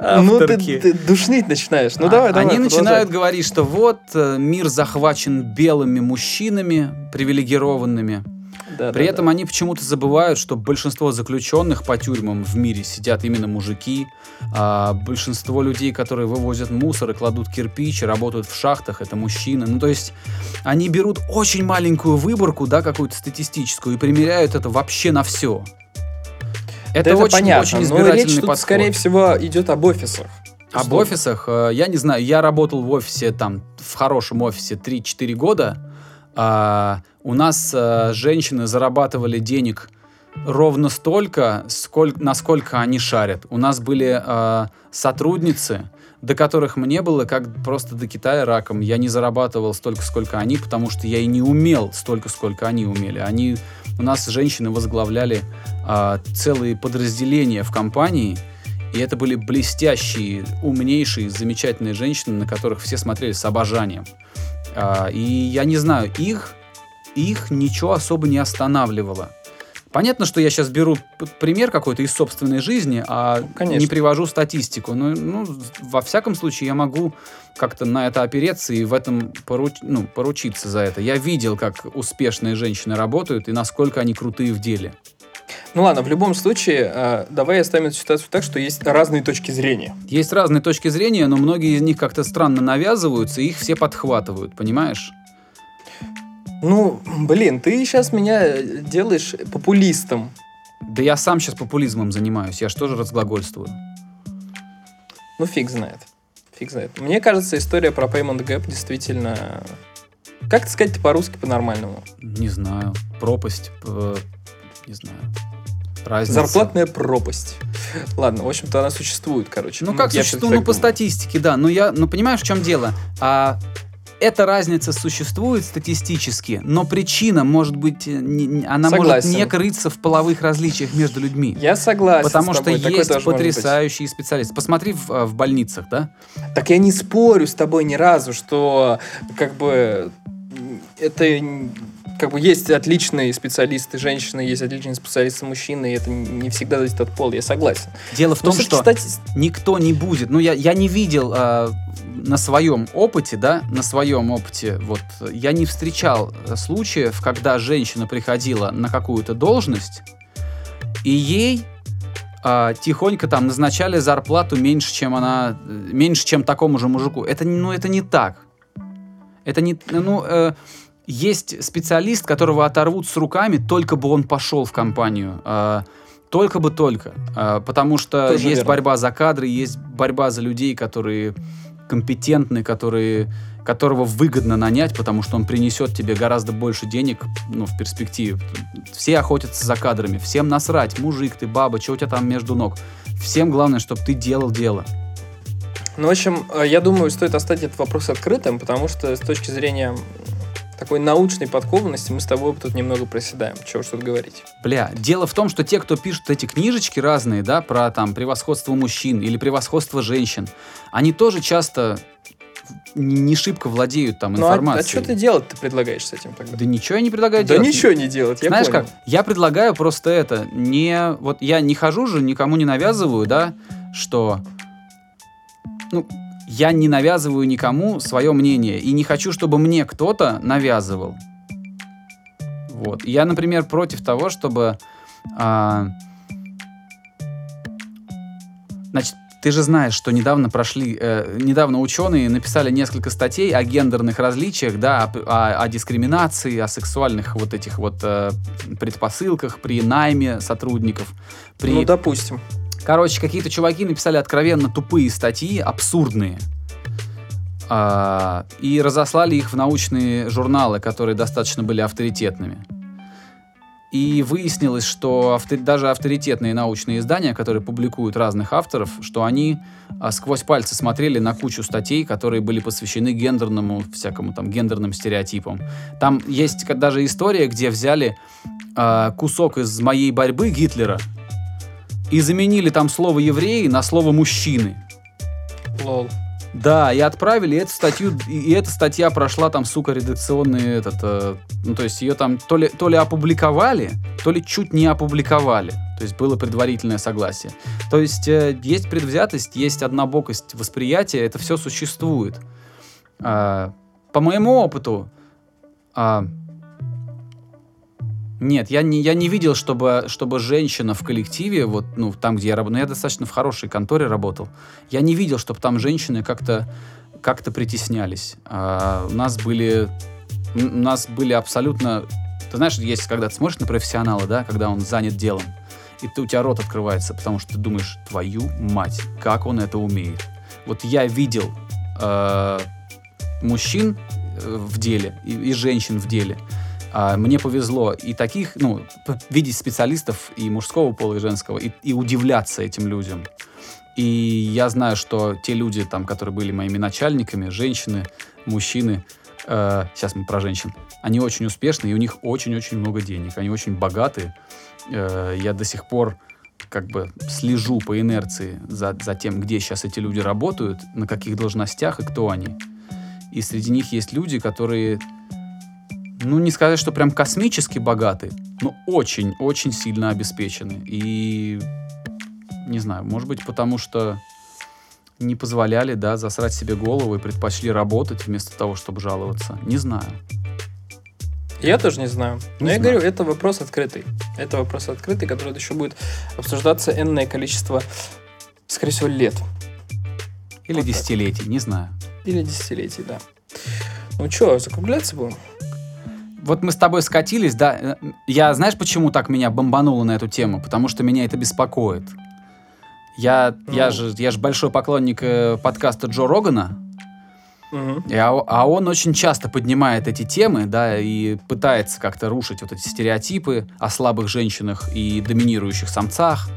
Ну ты, душнить начинаешь. Ну А- давай, давай. Они начинают говорить, что вот э, мир захвачен белыми мужчинами, привилегированными. Да, При да, этом да. они почему-то забывают, что большинство заключенных по тюрьмам в мире сидят именно мужики, а большинство людей, которые вывозят мусор и кладут кирпич, и работают в шахтах, это мужчины. Ну, то есть они берут очень маленькую выборку, да, какую-то статистическую, и примеряют это вообще на все. Да Это, очень, понятно, очень но избирательный речь тут, подход. скорее всего, идет об офисах. Об Условно. офисах, э, я не знаю, я работал в офисе, там, в хорошем офисе 3-4 года. А, у нас э, женщины зарабатывали денег ровно столько, сколько, насколько они шарят. У нас были э, сотрудницы, до которых мне было как просто до Китая раком. Я не зарабатывал столько, сколько они, потому что я и не умел столько, сколько они умели. Они, у нас женщины возглавляли а, целые подразделения в компании, и это были блестящие, умнейшие, замечательные женщины, на которых все смотрели с обожанием. А, и я не знаю, их, их ничего особо не останавливало. Понятно, что я сейчас беру пример какой-то из собственной жизни, а Ну, конечно. не привожу статистику. Но, ну, во всяком случае, я могу как-то на это опереться и в этом поруч- ну, поручиться за это. Я видел, как успешные женщины работают и насколько они крутые в деле. Ну ладно, в любом случае, э, давай оставим эту ситуацию так, что есть разные точки зрения. Есть разные точки зрения, но многие из них как-то странно навязываются, и их все подхватывают, понимаешь? Ну, блин, ты сейчас меня э, делаешь популистом. Да я сам сейчас популизмом занимаюсь, я же тоже разглагольствую. Ну, фиг знает. Фиг знает. Мне кажется, история про Payment Gap действительно... Как это сказать по-русски по-нормальному? Не знаю, пропасть, э, не знаю, разница. Зарплатная пропасть. Ладно, в общем-то, она существует, короче. Ну как я существует? Ну по статистике, да. Но я, ну понимаешь, в чем дело? А, эта разница существует статистически, но причина может быть, э, не- она Согласен. может не крыться в половых различиях между людьми. Я согласен Потому что есть потрясающие специалисты. Посмотри в, э, в больницах, да? Так я не спорю с тобой ни разу, что как бы это как бы есть отличные специалисты женщины, есть отличные специалисты мужчины, и это не всегда зависит от пола, я согласен. Дело в Но том, всё-таки что стати- никто не будет. Ну, я, я не видел а, на своем опыте, да, на своем опыте, вот, я не встречал э, случаев, когда женщина приходила на какую-то должность, и ей а, тихонько там назначали зарплату меньше, чем она, э, меньше, чем такому же мужику. Это, ну, это не так. Это не, ну, э, есть специалист, которого оторвут с руками, только бы он пошел в компанию. А, только бы только. А, потому что Тоже есть верно. борьба за кадры, есть борьба за людей, которые компетентный, который, которого выгодно нанять, потому что он принесет тебе гораздо больше денег ну, в перспективе. Все охотятся за кадрами, всем насрать, мужик ты, баба, что у тебя там между ног. Всем главное, чтобы ты делал дело. Ну, в общем, э, я думаю, стоит оставить этот вопрос открытым, потому что с точки зрения такой научной подкованности мы с тобой тут немного проседаем. Чего уж тут говорить. Бля, дело в том, что те, кто пишут эти книжечки разные, да, про там превосходство мужчин или превосходство женщин, они тоже часто не, шибко владеют там Ну, а, информацией. а что ты делать ты предлагаешь с этим тогда? Да ничего я не предлагаю Да делать. ничего не делать, я Знаешь понял. как? Я предлагаю просто это. Не, вот я не хожу же, никому не навязываю, да, что... Ну, я не навязываю никому свое мнение. И не хочу, чтобы мне кто-то навязывал. Вот. Я, например, против того, чтобы... а, Значит, ты же знаешь, что недавно прошли, э, недавно ученые написали несколько статей о гендерных различиях, да, о, о- о дискриминации, о сексуальных вот этих вот э, предпосылках при найме сотрудников. При... Ну, допустим. Короче, какие-то чуваки написали откровенно тупые статьи, абсурдные. А, и разослали их в научные журналы, которые достаточно были авторитетными. И выяснилось, что авто- даже авторитетные научные издания, которые публикуют разных авторов, что они а, сквозь пальцы смотрели на кучу статей, которые были посвящены гендерному, всякому там гендерным стереотипам. Там есть даже история, где взяли а, кусок из моей борьбы Гитлера и заменили там слово евреи на слово мужчины. Лол. Да, и отправили эту статью, и эта статья прошла там, сука, редакционный этот, э, ну, то есть ее там то ли, то ли опубликовали, то ли чуть не опубликовали. То есть было предварительное согласие. То есть э, есть предвзятость, есть однобокость восприятия, это все существует. А, по моему опыту, а, нет, я не, я не видел, чтобы, чтобы женщина в коллективе, вот, ну, там, где я работал, ну, я достаточно в хорошей конторе работал, я не видел, чтобы там женщины как-то как притеснялись. А, у нас были, у нас были абсолютно, ты знаешь, есть, когда ты смотришь на профессионала, да, когда он занят делом, и ты, у тебя рот открывается, потому что ты думаешь, твою мать, как он это умеет. Вот я видел э, мужчин в деле и, и женщин в деле. А, мне повезло и таких, ну, видеть специалистов и мужского пола, и женского, и, и удивляться этим людям. И я знаю, что те люди, там, которые были моими начальниками, женщины, мужчины, э, сейчас мы про женщин, они очень успешны, и у них очень-очень много денег, они очень богатые. Э, я до сих пор как бы слежу по инерции за, за тем, где сейчас эти люди работают, на каких должностях и кто они. И среди них есть люди, которые, ну, не сказать, что прям космически богаты, но очень-очень сильно обеспечены. И не знаю, может быть, потому что не позволяли, да, засрать себе голову и предпочли работать вместо того, чтобы жаловаться. Не знаю. Я тоже не знаю. Но Не я знаю. говорю, это вопрос открытый. Это вопрос открытый, который еще будет обсуждаться энное количество, скорее всего, лет. Или Вот так. десятилетий, не знаю. Или десятилетий, да. Ну что, закругляться будем? Вот мы с тобой скатились, да. э, Я, знаешь, почему так меня бомбануло на эту тему? Потому что меня это беспокоит. Я, я, Ну. же, я же большой поклонник э, подкаста Джо Рогана, Мгм. И а, а он очень часто поднимает эти темы, да, и пытается как-то рушить вот эти стереотипы о слабых женщинах и доминирующих самцах.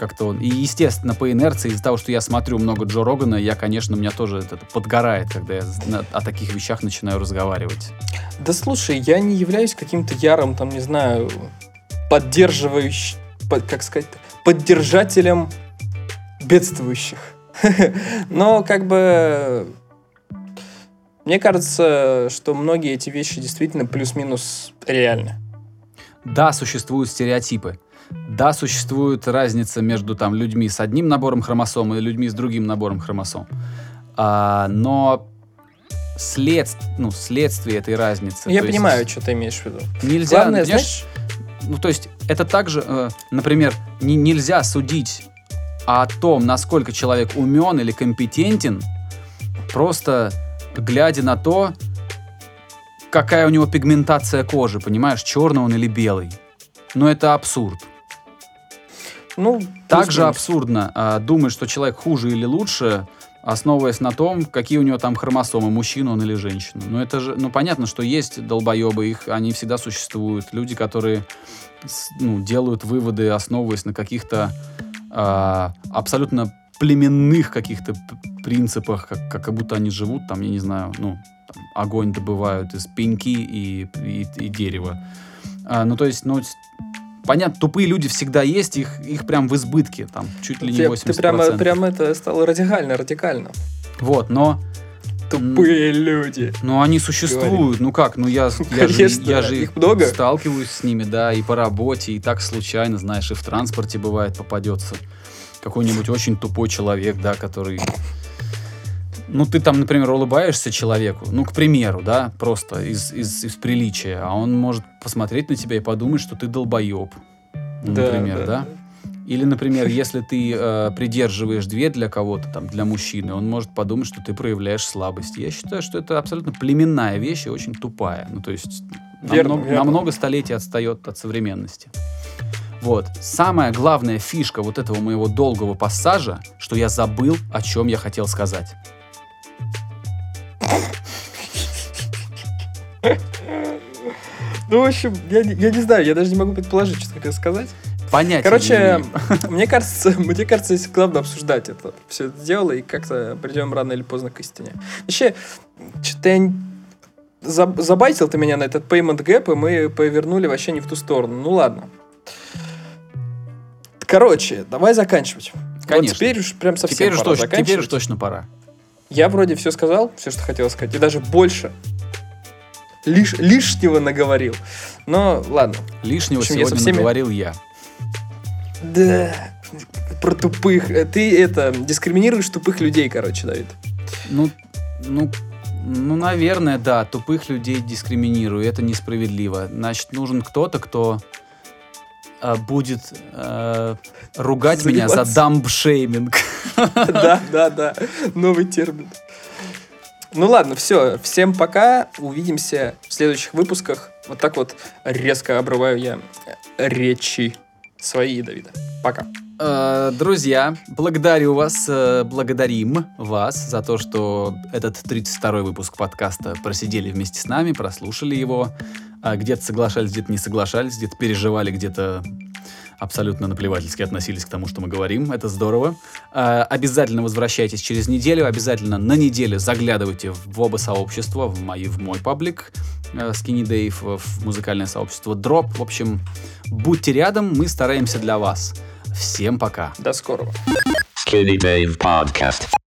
Как-то он. И, естественно, по инерции, из-за того, что я смотрю много Джо Рогана, я, конечно, у меня тоже это подгорает, когда я о таких вещах начинаю разговаривать. Да слушай, я не являюсь каким-то ярым, там, не знаю, поддерживающим, как сказать, поддержателем бедствующих. Но как бы мне кажется, что многие эти вещи действительно плюс-минус реальны. Да, существуют стереотипы. Да, существует разница между там людьми с одним набором хромосом и людьми с другим набором хромосом. А, но след, ну, следствие этой разницы. Я то есть понимаю, что ты имеешь в виду. Нельзя, Главное, знаешь, ну, то есть, это также, э, например, не- нельзя судить о том, насколько человек умен или компетентен, просто глядя на то, какая у него пигментация кожи, понимаешь, черный он или белый. Но это абсурд. Ну, Также абсурдно а, думать, что человек хуже или лучше, основываясь на том, какие у него там хромосомы, мужчина он или женщина. Ну, это же, ну, понятно, что есть долбоебы, их, они всегда существуют. Люди, которые ну, делают выводы, основываясь на каких-то а, абсолютно племенных каких-то принципах, как, как будто они живут там, я не знаю, ну, там, огонь добывают из пеньки и, и, и дерева. А, ну, то есть, ну, понятно, тупые люди всегда есть, их, их прям в избытке, там, чуть ли не Ты, 80%. ты прямо, прямо это стало радикально, радикально. Вот, но, Тупые люди. но они существуют, ну как, ну я, я, же, Конечно, я же их много. сталкиваюсь с ними, да, и по работе, и так случайно, знаешь, и в транспорте бывает попадется какой-нибудь очень тупой человек, да, который... Ну, ты там, например, улыбаешься человеку, ну, к примеру, да, просто из, из, из приличия, а он может посмотреть на тебя и подумать, что ты долбоеб. Да, например, да, да? Или, например, если ты э, придерживаешь дверь для кого-то, там, для мужчины, он может подумать, что ты проявляешь слабость. Я считаю, что это абсолютно племенная вещь и очень тупая. Ну, то есть Верно, намного, верно. намного столетий отстает от современности. Вот. Самая главная фишка вот этого моего долгого пассажа, что я забыл, о чем я хотел сказать. Ну, в общем, я, я не знаю, я даже не могу предположить, что хотел сказать. Понятия Короче, мне кажется, мне кажется, здесь главное обсуждать это все это дело и как-то придем рано или поздно к истине. Вообще, что-то я забайтил ты меня на этот payment gap, и мы повернули вообще не в ту сторону. Ну ладно. Короче, давай заканчивать. Конечно. Вот теперь уж прям совсем теперь, уж пора точно, теперь уж точно пора. Я вроде все сказал, все, что хотел сказать, и даже больше. Лиш, лишнего наговорил. Но ладно. Лишнего В общем, я сегодня всеми- наговорил я. Да, про тупых. Ты это, дискриминируешь тупых людей, короче, Давид. Ну, ну, ну, наверное, да, тупых людей дискриминирую, это несправедливо. Значит, нужен кто-то, кто будет а, ругать меня за Заниматься. дамбшейминг. Да, да, да. Новый термин. Ну ладно, все. Всем пока. Увидимся в следующих выпусках. Вот так вот резко обрываю я э, речи свои, Давида. Пока. Э, Друзья, благодарю вас, э, благодарим вас за то, что этот 32-й выпуск подкаста просидели вместе с нами, прослушали его. А Где-то соглашались, где-то не соглашались, где-то переживали, где-то абсолютно наплевательски относились к тому, что мы говорим. Это здорово. Э, Обязательно возвращайтесь через неделю, обязательно на неделю заглядывайте в оба сообщества, в, мои, в мой паблик э, Skinny Dave, в музыкальное сообщество Drop. В общем, будьте рядом, мы стараемся для вас. Всем пока. До скорого. Skinny Dave Podcast.